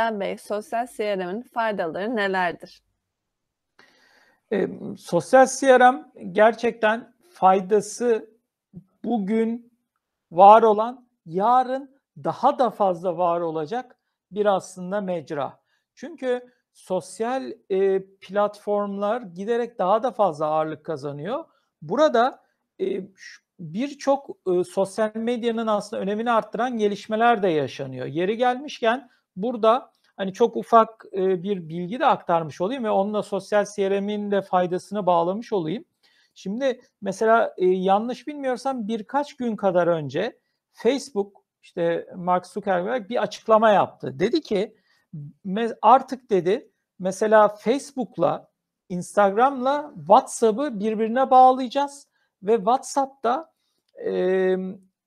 Adem Bey, sosyal CRM'in faydaları nelerdir? E, sosyal CRM gerçekten faydası bugün var olan, yarın daha da fazla var olacak bir aslında mecra. Çünkü sosyal e, platformlar giderek daha da fazla ağırlık kazanıyor. Burada e, birçok e, sosyal medyanın aslında önemini arttıran gelişmeler de yaşanıyor. Yeri gelmişken burada hani çok ufak e, bir bilgi de aktarmış olayım ve onunla sosyal CRM'in de faydasını bağlamış olayım. Şimdi mesela e, yanlış bilmiyorsam birkaç gün kadar önce Facebook işte Mark Zuckerberg bir açıklama yaptı. Dedi ki artık dedi mesela Facebook'la Instagram'la WhatsApp'ı birbirine bağlayacağız ve WhatsApp'ta e,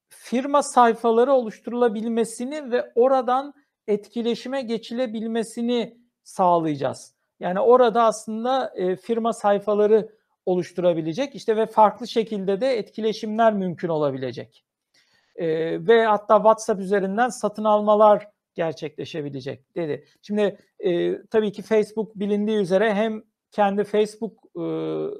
firma sayfaları oluşturulabilmesini ve oradan etkileşime geçilebilmesini sağlayacağız. Yani orada aslında e, firma sayfaları oluşturabilecek işte ve farklı şekilde de etkileşimler mümkün olabilecek. E, ve hatta WhatsApp üzerinden satın almalar gerçekleşebilecek dedi. Şimdi e, tabii ki Facebook bilindiği üzere hem kendi Facebook e,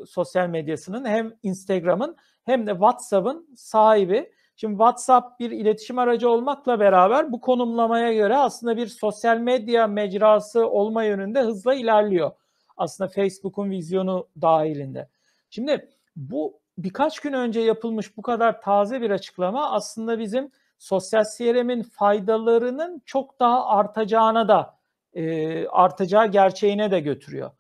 sosyal medyasının hem Instagram'ın hem de WhatsApp'ın sahibi. Şimdi WhatsApp bir iletişim aracı olmakla beraber bu konumlamaya göre aslında bir sosyal medya mecrası olma yönünde hızla ilerliyor. Aslında Facebook'un vizyonu dahilinde. Şimdi bu birkaç gün önce yapılmış bu kadar taze bir açıklama aslında bizim sosyal CRM'in faydalarının çok daha artacağına da e, artacağı gerçeğine de götürüyor.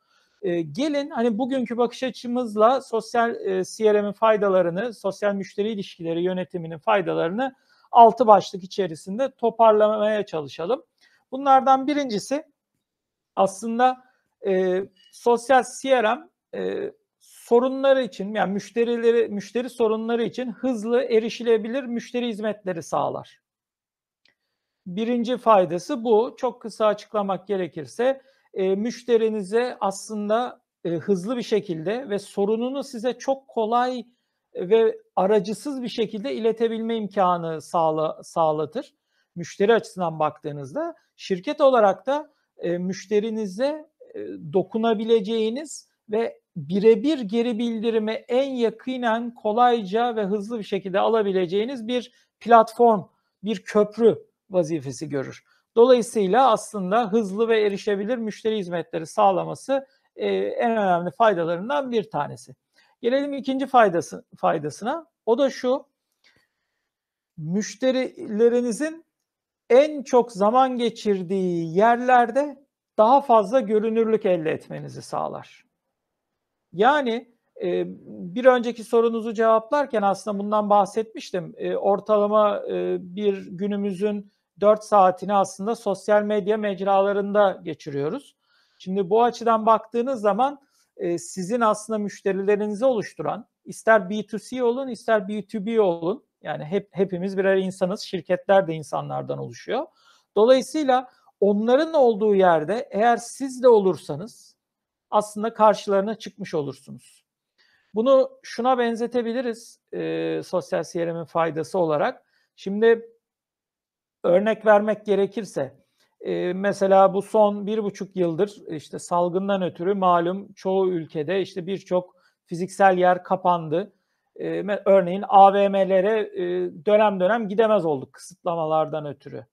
E, gelin hani bugünkü bakış açımızla sosyal e, CRM'in faydalarını, sosyal müşteri ilişkileri yönetiminin faydalarını altı başlık içerisinde toparlamaya çalışalım. Bunlardan birincisi aslında e, sosyal CRM e, sorunları için yani müşterileri müşteri sorunları için hızlı erişilebilir müşteri hizmetleri sağlar. Birinci faydası bu. Çok kısa açıklamak gerekirse e, müşterinize aslında e, hızlı bir şekilde ve sorununu size çok kolay ve aracısız bir şekilde iletebilme imkanı sağla, sağlatır. Müşteri açısından baktığınızda şirket olarak da e, müşterinize e, dokunabileceğiniz ve birebir geri bildirimi en yakinen kolayca ve hızlı bir şekilde alabileceğiniz bir platform, bir köprü vazifesi görür. Dolayısıyla aslında hızlı ve erişebilir müşteri hizmetleri sağlaması e, en önemli faydalarından bir tanesi. Gelelim ikinci faydası, faydasına. O da şu. Müşterilerinizin en çok zaman geçirdiği yerlerde daha fazla görünürlük elde etmenizi sağlar. Yani e, bir önceki sorunuzu cevaplarken aslında bundan bahsetmiştim. E, ortalama e, bir günümüzün 4 saatini aslında sosyal medya mecralarında geçiriyoruz. Şimdi bu açıdan baktığınız zaman e, sizin aslında müşterilerinizi oluşturan ister B2C olun ister B2B olun yani hep hepimiz birer insanız şirketler de insanlardan oluşuyor. Dolayısıyla onların olduğu yerde eğer siz de olursanız aslında karşılarına çıkmış olursunuz. Bunu şuna benzetebiliriz e, sosyal CRM'in faydası olarak. Şimdi örnek vermek gerekirse e, mesela bu son bir buçuk yıldır işte salgından ötürü malum çoğu ülkede işte birçok fiziksel yer kapandı. E, örneğin AVM'lere e, dönem dönem gidemez olduk kısıtlamalardan ötürü.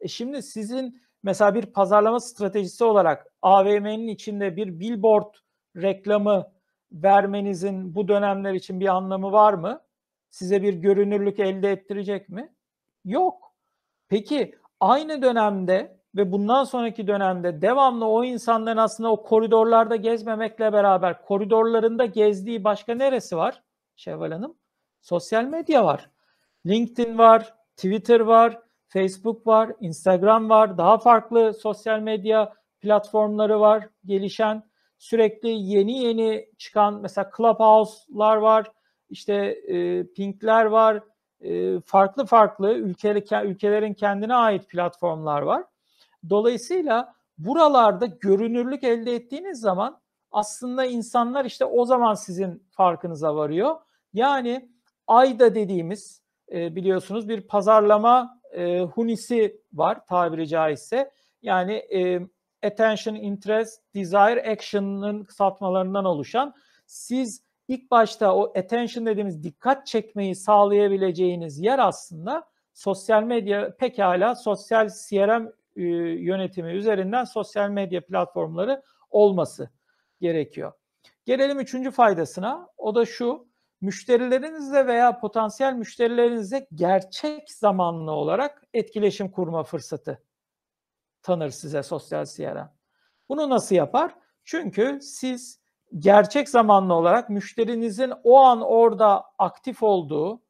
E şimdi sizin mesela bir pazarlama stratejisi olarak AVM'nin içinde bir billboard reklamı vermenizin bu dönemler için bir anlamı var mı? Size bir görünürlük elde ettirecek mi? Yok. Peki aynı dönemde ve bundan sonraki dönemde devamlı o insanların aslında o koridorlarda gezmemekle beraber koridorlarında gezdiği başka neresi var Şevval Hanım? Sosyal medya var. LinkedIn var, Twitter var, Facebook var, Instagram var, daha farklı sosyal medya platformları var gelişen. Sürekli yeni yeni çıkan mesela Clubhouse'lar var, işte e, Pink'ler var, farklı farklı ülkeler, ülkelerin kendine ait platformlar var. Dolayısıyla buralarda görünürlük elde ettiğiniz zaman aslında insanlar işte o zaman sizin farkınıza varıyor. Yani ayda dediğimiz biliyorsunuz bir pazarlama hunisi var tabiri caizse. Yani attention, interest, desire, action'ın kısaltmalarından oluşan siz ilk başta o attention dediğimiz dikkat çekmeyi sağlayabileceğiniz yer aslında sosyal medya pekala sosyal CRM e, yönetimi üzerinden sosyal medya platformları olması gerekiyor. Gelelim üçüncü faydasına. O da şu. Müşterilerinizle veya potansiyel müşterilerinizle gerçek zamanlı olarak etkileşim kurma fırsatı tanır size sosyal CRM. Bunu nasıl yapar? Çünkü siz gerçek zamanlı olarak müşterinizin o an orada aktif olduğu,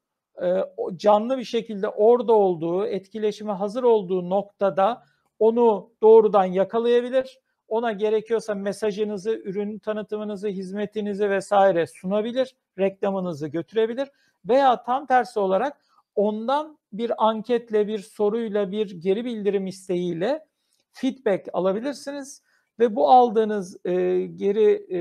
e, canlı bir şekilde orada olduğu, etkileşime hazır olduğu noktada onu doğrudan yakalayabilir. Ona gerekiyorsa mesajınızı, ürün tanıtımınızı, hizmetinizi vesaire sunabilir, reklamınızı götürebilir veya tam tersi olarak ondan bir anketle, bir soruyla, bir geri bildirim isteğiyle feedback alabilirsiniz ve bu aldığınız e, geri e,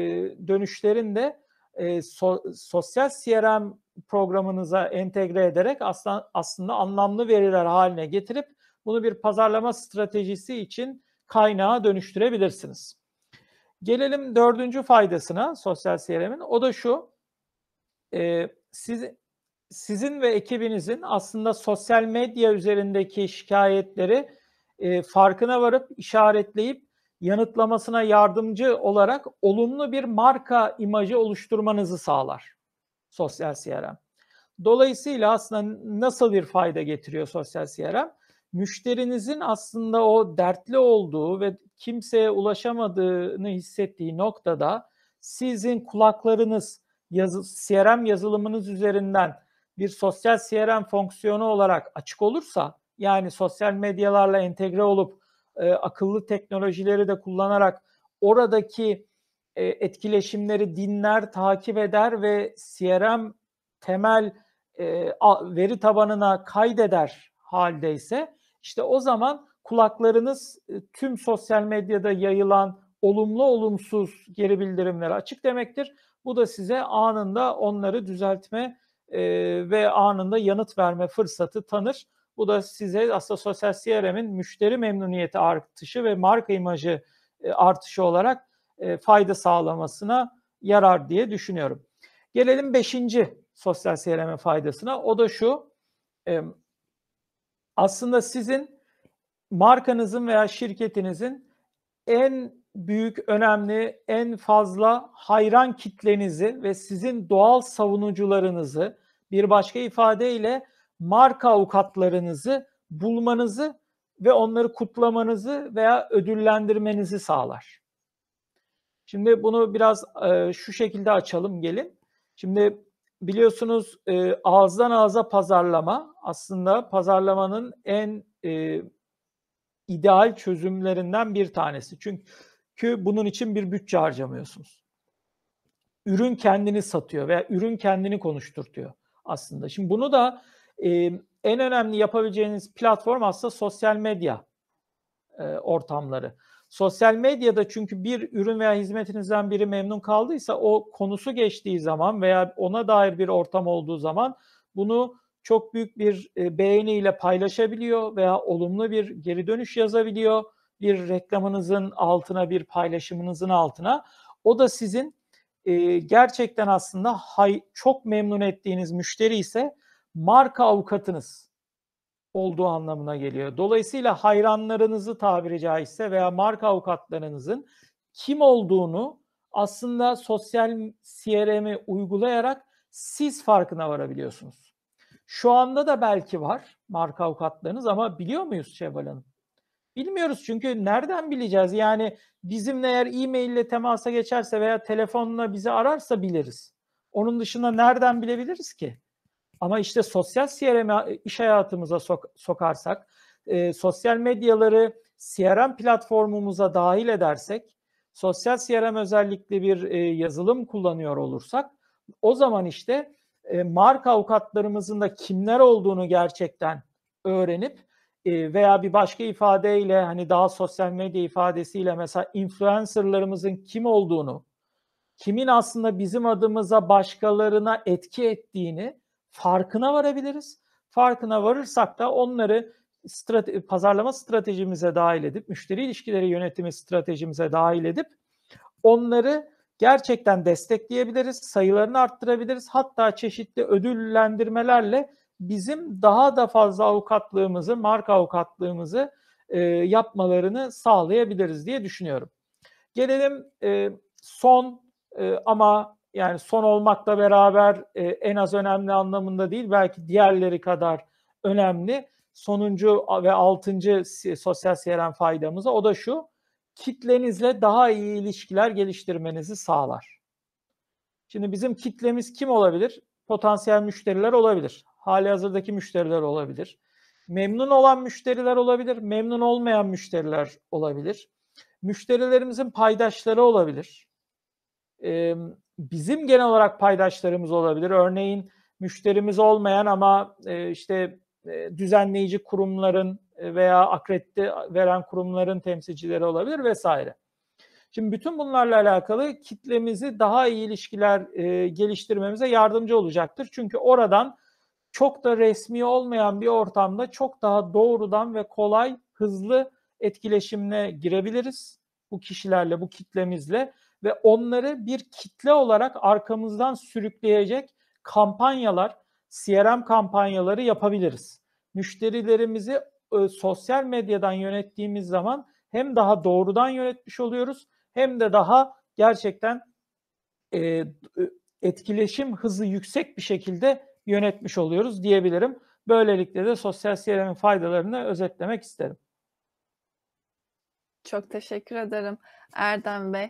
dönüşlerin de e, so, sosyal CRM programınıza entegre ederek aslında, aslında anlamlı veriler haline getirip bunu bir pazarlama stratejisi için kaynağa dönüştürebilirsiniz. Gelelim dördüncü faydasına sosyal CRM'in. O da şu. E, siz, sizin ve ekibinizin aslında sosyal medya üzerindeki şikayetleri e, farkına varıp işaretleyip yanıtlamasına yardımcı olarak olumlu bir marka imajı oluşturmanızı sağlar sosyal CRM. Dolayısıyla aslında nasıl bir fayda getiriyor sosyal CRM? Müşterinizin aslında o dertli olduğu ve kimseye ulaşamadığını hissettiği noktada sizin kulaklarınız yazı, CRM yazılımınız üzerinden bir sosyal CRM fonksiyonu olarak açık olursa yani sosyal medyalarla entegre olup e, akıllı teknolojileri de kullanarak oradaki e, etkileşimleri dinler, takip eder ve CRM temel e, veri tabanına kaydeder haldeyse işte o zaman kulaklarınız e, tüm sosyal medyada yayılan olumlu olumsuz geri bildirimleri açık demektir. Bu da size anında onları düzeltme e, ve anında yanıt verme fırsatı tanır. Bu da size aslında sosyal CRM'in müşteri memnuniyeti artışı ve marka imajı e, artışı olarak e, fayda sağlamasına yarar diye düşünüyorum. Gelelim beşinci sosyal CRM faydasına. O da şu. Aslında sizin markanızın veya şirketinizin en büyük, önemli, en fazla hayran kitlenizi ve sizin doğal savunucularınızı bir başka ifadeyle marka avukatlarınızı bulmanızı ve onları kutlamanızı veya ödüllendirmenizi sağlar. Şimdi bunu biraz e, şu şekilde açalım gelin. Şimdi biliyorsunuz e, ağızdan ağza pazarlama aslında pazarlamanın en e, ideal çözümlerinden bir tanesi. Çünkü bunun için bir bütçe harcamıyorsunuz. Ürün kendini satıyor veya ürün kendini konuşturtuyor aslında. Şimdi bunu da e, en önemli yapabileceğiniz platform aslında sosyal medya e, ortamları. Sosyal medyada çünkü bir ürün veya hizmetinizden biri memnun kaldıysa o konusu geçtiği zaman veya ona dair bir ortam olduğu zaman bunu çok büyük bir beğeniyle paylaşabiliyor veya olumlu bir geri dönüş yazabiliyor. Bir reklamınızın altına, bir paylaşımınızın altına. O da sizin gerçekten aslında hay, çok memnun ettiğiniz müşteri ise marka avukatınız olduğu anlamına geliyor. Dolayısıyla hayranlarınızı tabiri caizse veya marka avukatlarınızın kim olduğunu aslında sosyal CRM'i uygulayarak siz farkına varabiliyorsunuz. Şu anda da belki var marka avukatlarınız ama biliyor muyuz Şevval Hanım? Bilmiyoruz çünkü nereden bileceğiz? Yani bizimle eğer e-mail ile temasa geçerse veya telefonla bizi ararsa biliriz. Onun dışında nereden bilebiliriz ki? Ama işte sosyal CRM iş hayatımıza sok sokarsak, e, sosyal medyaları CRM platformumuza dahil edersek, sosyal CRM özellikli bir e, yazılım kullanıyor olursak, o zaman işte e, marka avukatlarımızın da kimler olduğunu gerçekten öğrenip e, veya bir başka ifadeyle hani daha sosyal medya ifadesiyle mesela influencerlarımızın kim olduğunu, kimin aslında bizim adımıza başkalarına etki ettiğini farkına varabiliriz. Farkına varırsak da onları strate- pazarlama stratejimize dahil edip, müşteri ilişkileri yönetimi stratejimize dahil edip onları gerçekten destekleyebiliriz, sayılarını arttırabiliriz. Hatta çeşitli ödüllendirmelerle bizim daha da fazla avukatlığımızı, marka avukatlığımızı e, yapmalarını sağlayabiliriz diye düşünüyorum. Gelelim e, son e, ama yani son olmakla beraber e, en az önemli anlamında değil belki diğerleri kadar önemli sonuncu ve altıncı sosyal CRM faydamıza o da şu kitlenizle daha iyi ilişkiler geliştirmenizi sağlar. Şimdi bizim kitlemiz kim olabilir? Potansiyel müşteriler olabilir. Hali hazırdaki müşteriler olabilir. Memnun olan müşteriler olabilir. Memnun olmayan müşteriler olabilir. Müşterilerimizin paydaşları olabilir. Ee, bizim genel olarak paydaşlarımız olabilir. Örneğin müşterimiz olmayan ama e, işte e, düzenleyici kurumların e, veya akredite veren kurumların temsilcileri olabilir vesaire. Şimdi bütün bunlarla alakalı kitlemizi daha iyi ilişkiler e, geliştirmemize yardımcı olacaktır. Çünkü oradan çok da resmi olmayan bir ortamda çok daha doğrudan ve kolay, hızlı etkileşimle girebiliriz bu kişilerle, bu kitlemizle ve onları bir kitle olarak arkamızdan sürükleyecek kampanyalar, CRM kampanyaları yapabiliriz. Müşterilerimizi e, sosyal medyadan yönettiğimiz zaman hem daha doğrudan yönetmiş oluyoruz hem de daha gerçekten e, etkileşim hızı yüksek bir şekilde yönetmiş oluyoruz diyebilirim. Böylelikle de sosyal CRM'in faydalarını özetlemek isterim. Çok teşekkür ederim Erdem Bey.